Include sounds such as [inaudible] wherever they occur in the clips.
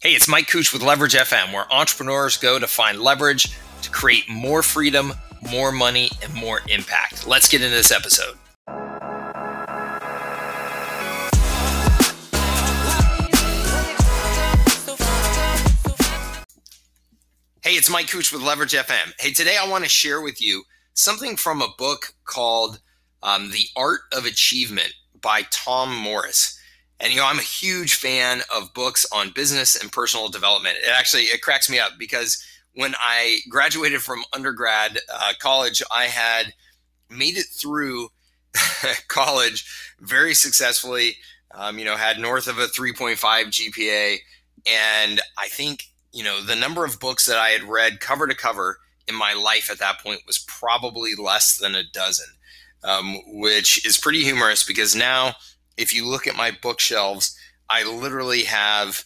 Hey, it's Mike Cooch with Leverage FM, where entrepreneurs go to find leverage to create more freedom, more money, and more impact. Let's get into this episode. Hey, it's Mike Cooch with Leverage FM. Hey, today I want to share with you something from a book called um, The Art of Achievement by Tom Morris. And you know, I'm a huge fan of books on business and personal development. It actually it cracks me up because when I graduated from undergrad uh, college, I had made it through [laughs] college very successfully. Um, you know, had north of a 3.5 GPA, and I think you know the number of books that I had read cover to cover in my life at that point was probably less than a dozen, um, which is pretty humorous because now if you look at my bookshelves, I literally have,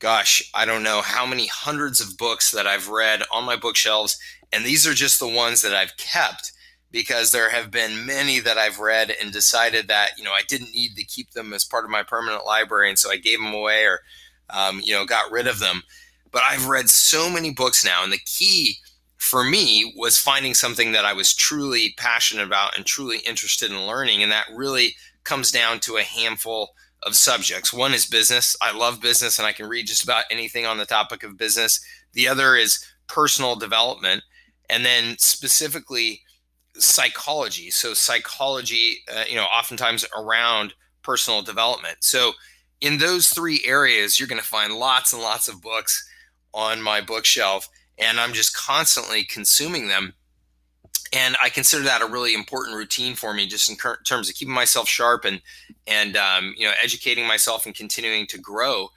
gosh, I don't know how many hundreds of books that I've read on my bookshelves. And these are just the ones that I've kept because there have been many that I've read and decided that, you know, I didn't need to keep them as part of my permanent library. And so I gave them away or, um, you know, got rid of them. But I've read so many books now. And the key for me was finding something that I was truly passionate about and truly interested in learning. And that really comes down to a handful of subjects. One is business. I love business and I can read just about anything on the topic of business. The other is personal development. And then specifically psychology. So, psychology, uh, you know, oftentimes around personal development. So, in those three areas, you're going to find lots and lots of books on my bookshelf. And I'm just constantly consuming them and I consider that a really important routine for me, just in terms of keeping myself sharp and and um, you know educating myself and continuing to grow.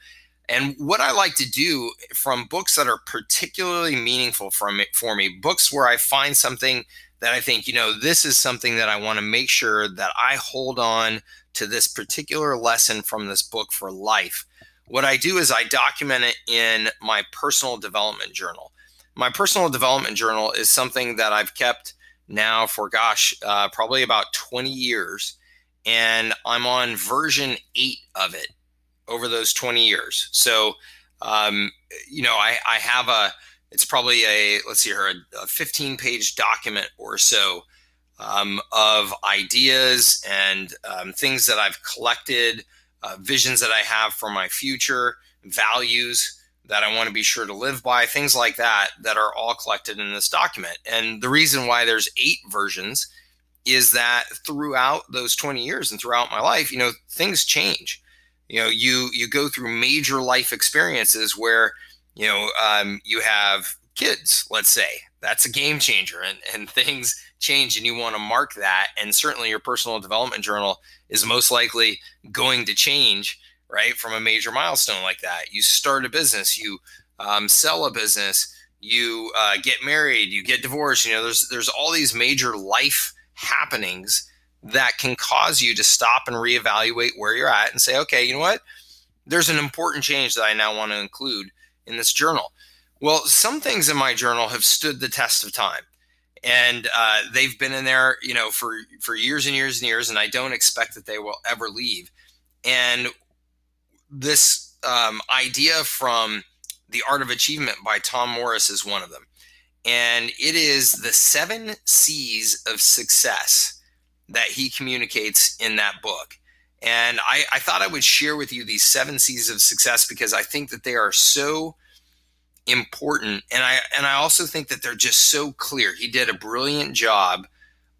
And what I like to do from books that are particularly meaningful from for me, books where I find something that I think you know this is something that I want to make sure that I hold on to this particular lesson from this book for life. What I do is I document it in my personal development journal. My personal development journal is something that I've kept now for gosh, uh, probably about 20 years. And I'm on version eight of it over those 20 years. So, um, you know, I, I have a, it's probably a, let's see here, a, a 15 page document or so um, of ideas and um, things that I've collected, uh, visions that I have for my future, values that I want to be sure to live by, things like that, that are all collected in this document. And the reason why there's eight versions is that throughout those 20 years and throughout my life, you know, things change. You know, you you go through major life experiences where, you know, um, you have kids, let's say. That's a game changer and, and [laughs] things change and you want to mark that. And certainly your personal development journal is most likely going to change right? From a major milestone like that. You start a business, you um, sell a business, you uh, get married, you get divorced. You know, there's there's all these major life happenings that can cause you to stop and reevaluate where you're at and say, okay, you know what? There's an important change that I now want to include in this journal. Well, some things in my journal have stood the test of time and uh, they've been in there you know for for years and years and years and i don't expect that they will ever leave and this um, idea from The Art of Achievement by Tom Morris is one of them. And it is the seven C's of success that he communicates in that book. And I, I thought I would share with you these seven C's of success because I think that they are so important. And I and I also think that they're just so clear. He did a brilliant job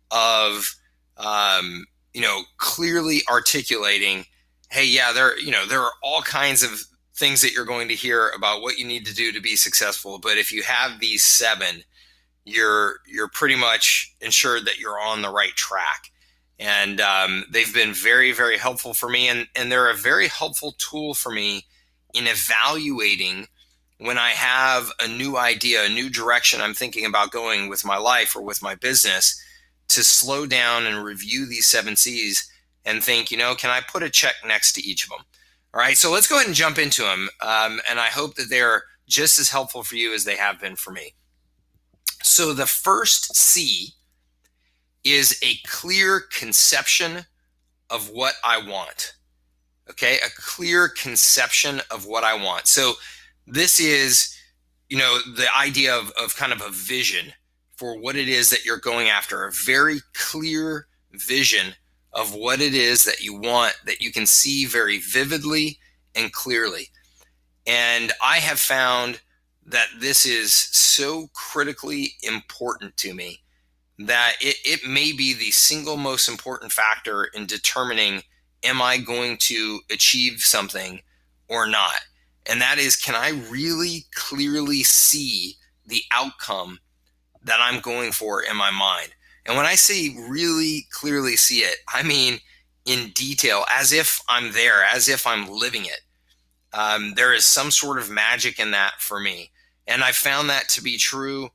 of um, you know clearly articulating hey, yeah, there, you know, there are all kinds of things that you're going to hear about what you need to do to be successful. But if you have these seven, you're you're pretty much ensured that you're on the right track. And um, they've been very, very helpful for me, and and they're a very helpful tool for me in evaluating when I have a new idea, a new direction I'm thinking about going with my life or with my business, to slow down and review these seven C's and think, you know, can I put a check next to each of them? All right, so let's go ahead and jump into them. Um, and I hope that they're just as helpful for you as they have been for me. So the first C is a clear conception of what I want. Okay, a clear conception of what I want. So this is, you know, the idea of, of kind of a vision for what it is that you're going after, a very clear vision of what it is that you want that you can see very vividly and clearly. And I have found that this is so critically important to me that it, it may be the single most important factor in determining am I going to achieve something or not? And that is, can I really clearly see the outcome that I'm going for in my mind? And when I say really clearly see it, I mean in detail, as if I'm there, as if I'm living it. Um, there is some sort of magic in that for me. And I found that to be true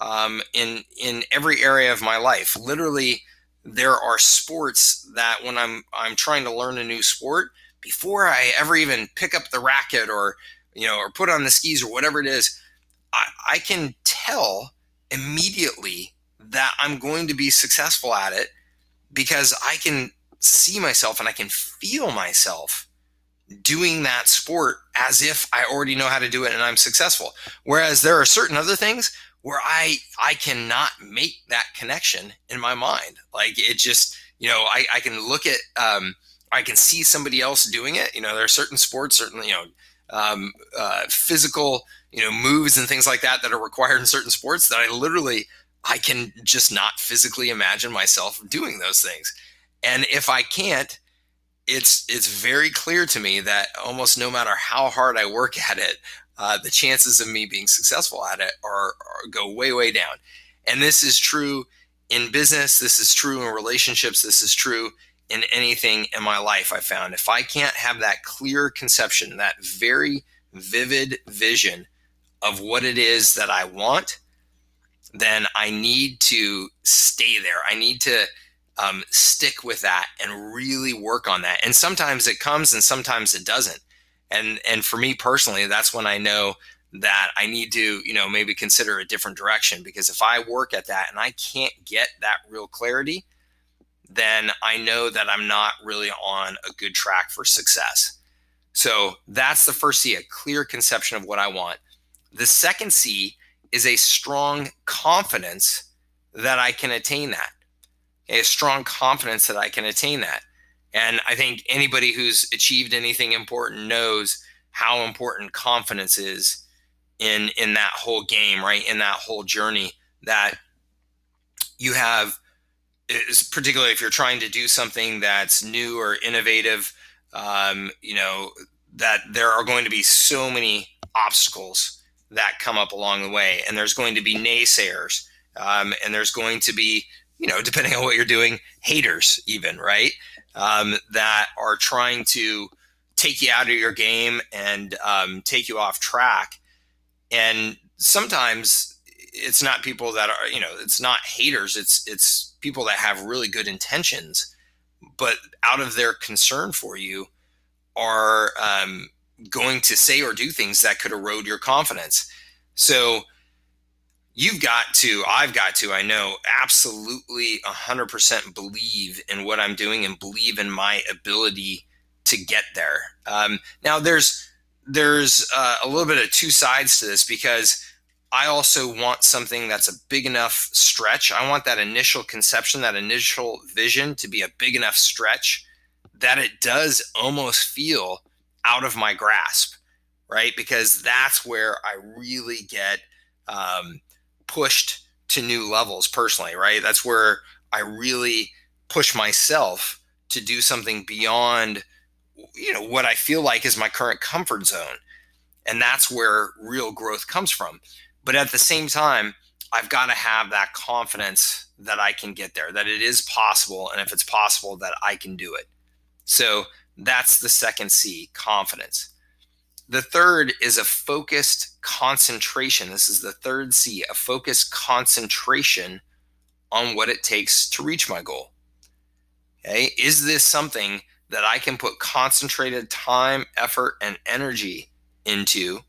um, in in every area of my life. Literally, there are sports that when I'm I'm trying to learn a new sport, before I ever even pick up the racket or you know or put on the skis or whatever it is, I, I can tell immediately that I'm going to be successful at it because I can see myself and I can feel myself doing that sport as if I already know how to do it and I'm successful. Whereas there are certain other things where I I cannot make that connection in my mind. Like it just, you know, I, I can look at um, I can see somebody else doing it. You know, there are certain sports, certainly, you know, um, uh, physical, you know, moves and things like that that are required in certain sports that I literally I can just not physically imagine myself doing those things. And if I can't, it's it's very clear to me that almost no matter how hard I work at it, uh, the chances of me being successful at it are, are go way way down. And this is true in business. This is true in relationships. This is true in anything in my life. I found if I can't have that clear conception, that very vivid vision of what it is that I want, then I need to stay there. I need to um, stick with that and really work on that. And sometimes it comes and sometimes it doesn't. And and for me personally, that's when I know that I need to, you know, maybe consider a different direction because if I work at that and I can't get that real clarity, then I know that I'm not really on a good track for success. So that's the first C, a clear conception of what I want. The second C is a strong confidence that I can attain that a strong confidence that I can attain that. And I think anybody who's achieved anything important knows how important confidence is in in that whole game, right? In that whole journey that you have is particularly if you're trying to do something that's new or innovative, um, you know, that there are going to be so many obstacles that come up along the way, and there's going to be naysayers, um, and there's going to be you know, [laughs] depending on what you're doing, haters even, right? Um, that are trying to take you out of your game and um, take you off track. And sometimes it's not people that are, you know, it's not haters. It's it's people that have really good intentions, but out of their concern for you, are um, going to say or do things that could erode your confidence. So you've got to i've got to i know absolutely 100% believe in what i'm doing and believe in my ability to get there um, now there's there's uh, a little bit of two sides to this because i also want something that's a big enough stretch i want that initial conception that initial vision to be a big enough stretch that it does almost feel out of my grasp right because that's where i really get um, pushed to new levels personally, right? That's where I really push myself to do something beyond you know what I feel like is my current comfort zone. And that's where real growth comes from. But at the same time, I've got to have that confidence that I can get there, that it is possible. And if it's possible, that I can do it. So that's the second C confidence. The third is a focused concentration. This is the third C, a focused concentration on what it takes to reach my goal. Okay, is this something that I can put concentrated time, effort, and energy into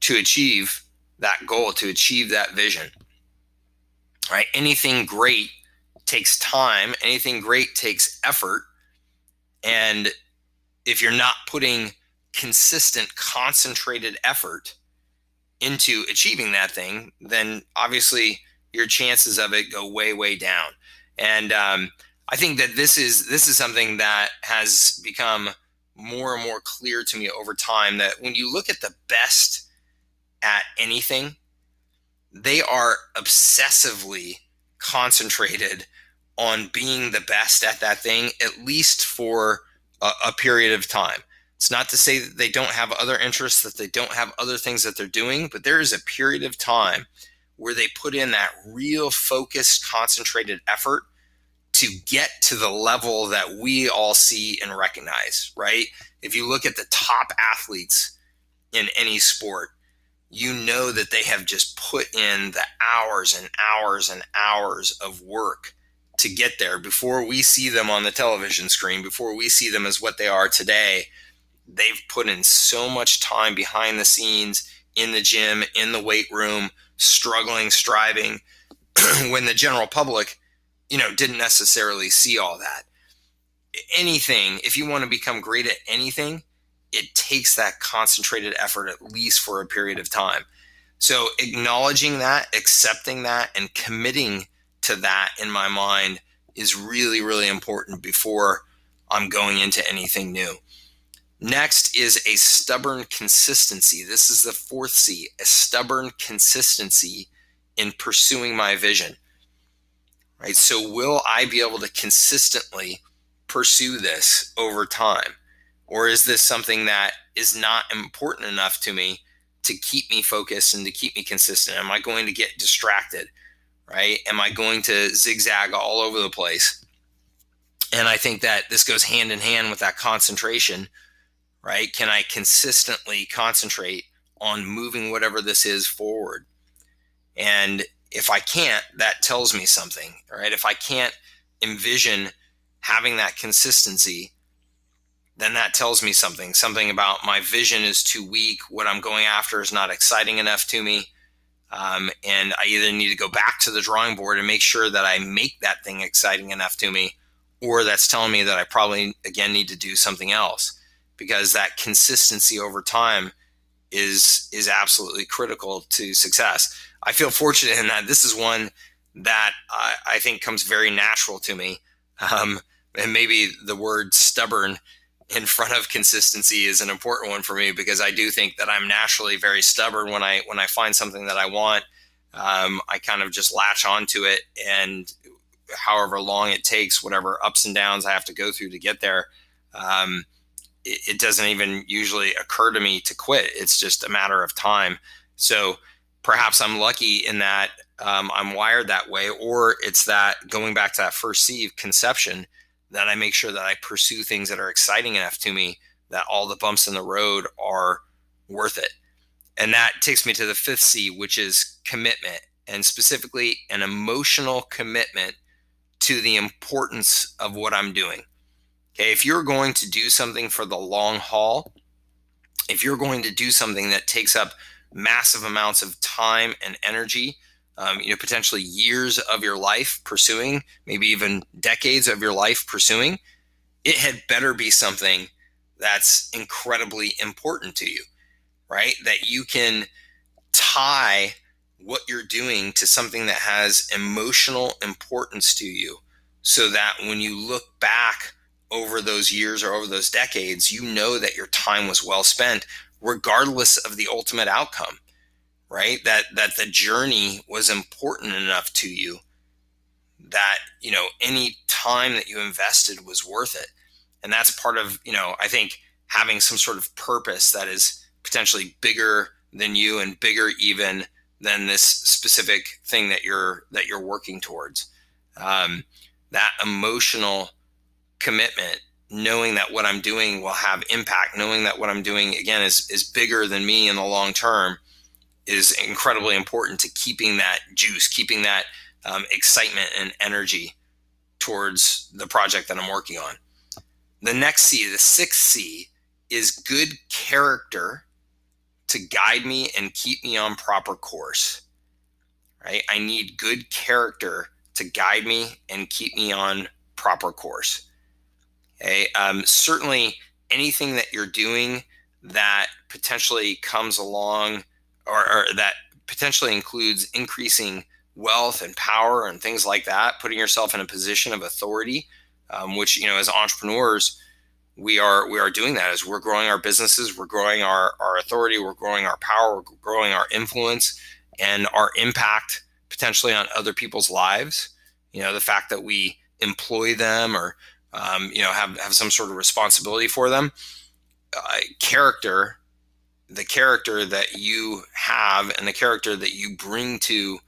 to achieve that goal, to achieve that vision? Right? Anything great takes time, anything great takes effort. And if you're not putting consistent, concentrated effort into achieving that thing, then obviously your chances of it go way, way down. And um, I think that this is this is something that has become more and more clear to me over time that when you look at the best at anything, they are obsessively concentrated on being the best at that thing, at least for a, a, period of time. It's not to say that they don't have other interests, that they don't have other things that they're doing, but there is a period of time where they put in that real focused, concentrated effort to get to the level that we all see and recognize, right? If you look at the top athletes in any sport, you know that they have just put in the hours and hours and hours of work to get there before we see them on the television screen, before we see them as what they are today. They've put in so much time behind the scenes in the gym, in the weight room, struggling, striving, [clears throat] when the general public, you know, didn't necessarily see all that. Anything, if you want to become great at anything, it takes that concentrated effort at least for a period of time. So acknowledging that, accepting that, and committing to that in my mind is really, really important before I'm going into anything new. Next is a stubborn consistency. This is the fourth C, a stubborn consistency in pursuing my vision. Right? So will I be able to consistently pursue this over time? Or is this something that is not important enough to me to keep me focused and to keep me consistent? Am I going to get distracted? Right? Am I going to zigzag all over the place? And I think that this goes hand in hand with that concentration, right? Can I consistently concentrate on moving whatever this is forward? And if I can't, that tells me something, right? If I can't envision having that consistency, then that tells me something something about my vision is too weak what i'm going after is not exciting enough to me um, and i either need to go back to the drawing board and make sure that i make that thing exciting enough to me or that's telling me that i probably again need to do something else. Because that consistency over time is is absolutely critical to success. I feel fortunate in that this is one that i, I think comes very natural to me. Um, and maybe the word stubborn in front of consistency is an important one for me because I do think that I'm naturally very stubborn when I when I find something that I want. Um, I kind of just latch onto it, and however long it takes, whatever ups and downs I have to go through to get there, um, it, it, doesn't even usually occur to me to quit. It's just a matter of time. So perhaps I'm lucky in that um, I'm wired that way, or it's that going back to that first C conception that I make sure that I pursue things that are exciting enough to me that all the bumps in the road are worth it. And that takes me to the fifth C, which is commitment, and specifically an emotional commitment to the importance of what I'm doing. Okay, if you're going to do something for the long haul, if you're going to do something that takes up massive amounts of time and energy, um, you know, potentially years of your life pursuing, maybe even decades of your life pursuing, it had better be something that's incredibly important to you, right? That you can tie what you're doing to something that has emotional importance to you so that when you look back over those years or over those decades, you know that your time was well spent, regardless of the ultimate outcome right? That that the journey was important enough to you that you know any time that you invested was worth it. And that's part of you know i think having some sort of purpose that is potentially bigger than you and bigger even than this specific thing that you're that you're working towards. Um, that emotional commitment knowing that what i'm doing will have impact knowing that what i'm doing again is is bigger than me in the long term is incredibly important to keeping that juice, keeping that um, excitement and energy towards the project that I'm working on. The next C, the sixth C, is good character to guide me and keep me on proper course. Right? I need good character to guide me and keep me on proper course. Okay. Um, certainly, anything that you're doing that potentially comes along or, or that potentially includes increasing wealth and power and things like that, putting yourself in a position of authority, um, which you know as entrepreneurs we are we are doing that as we're growing our businesses, we're growing our our authority, we're growing our power, we're growing our influence and our impact potentially on other people's lives. You know, the fact that we employ them or um, you know have have some sort of responsibility for them. Uh, character the character that you have and the character that you bring to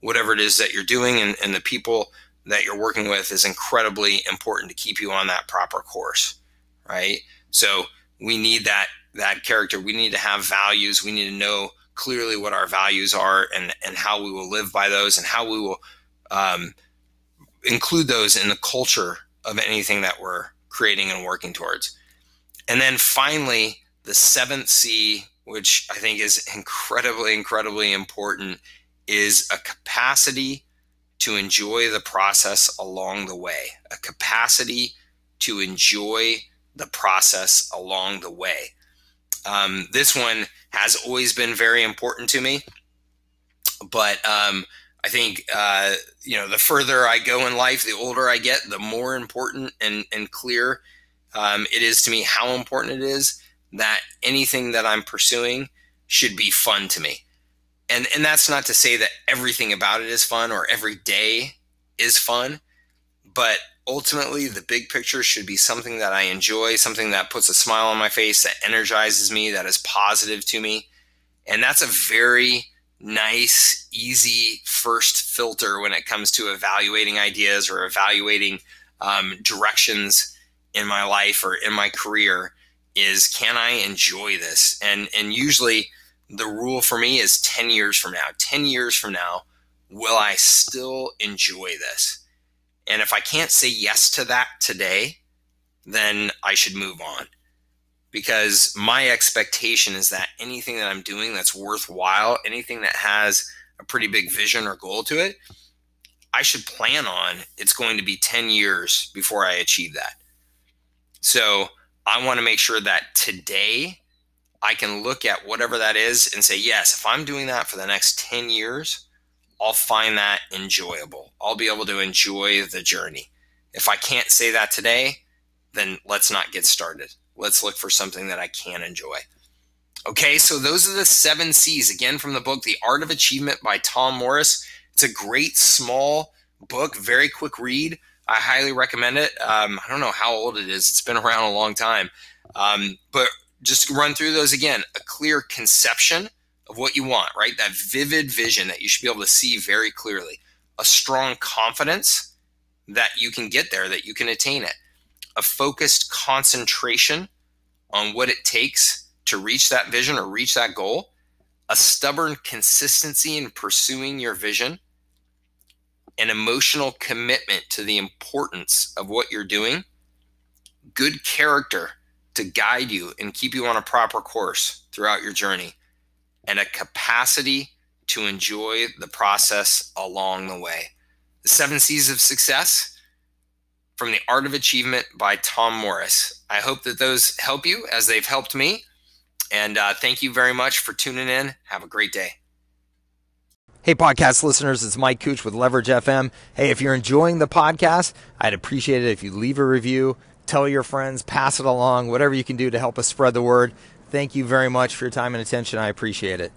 whatever it is that you're doing and, and the people that you're working with is incredibly important to keep you on that proper course right? So we need that that character. We need to have values. We need to know clearly what our values are and and how we will live by those and how we will um, include those in the culture of anything that we're creating and working towards. And then finally the seventh c which i think is incredibly incredibly important is a capacity to enjoy the process along the way, a capacity to enjoy the process along the way. Um, this one has always been very important to me, but um, I think uh, you know the further I go in life, the older I get, the more important and and clear um, it is to me how important it is that anything that I'm pursuing should be fun to me. And and that's not to say that everything about it is fun or every day is fun but ultimately the big picture should be something that i enjoy something that puts a smile on my face that energizes me that is positive to me. And that's a very nice easy first filter when it comes to evaluating ideas or evaluating um, directions in my life or in my career is can i enjoy this and and usually the rule for me is 10 years from now. 10 years from now, will I still enjoy this? And if I can't say yes to that today, then I should move on. Because my expectation is that anything that I'm doing that's worthwhile, anything that has a pretty big vision or goal to it, I should plan on it's going to be 10 years before I achieve that. So I want to make sure that today I can look at whatever that is and say, yes, if I'm doing that for the next 10 years, I'll find that enjoyable. I'll be able to enjoy the journey. If I can't say that today, then let's not get started. Let's look for something that I can enjoy. Okay, so those are the seven C's again from the book, The Art of Achievement by Tom Morris. It's a great small book, very quick read. I highly recommend it. Um, I don't know how old it is, it's been around a long time. Um, but just run through those again a clear conception of what you want, right? That vivid vision that you should be able to see very clearly, a strong confidence that you can get there, that you can attain it, a focused concentration on what it takes to reach that vision or reach that goal, a stubborn consistency in pursuing your vision, an emotional commitment to the importance of what you're doing, good character to guide you and keep you on a proper course throughout your journey, and a capacity to enjoy the process along the way. The Seven C's of Success from The Art of Achievement by Tom Morris. I hope that those help you as they've helped me. And uh, thank you very much for tuning in. Have a great day. Hey, podcast listeners, it's Mike Cooch with Leverage FM. Hey, if you're enjoying the podcast, I'd appreciate it if you leave a review tell your friends, pass it along, whatever you can do to help us spread the word. Thank you very much for your time and attention. I appreciate it.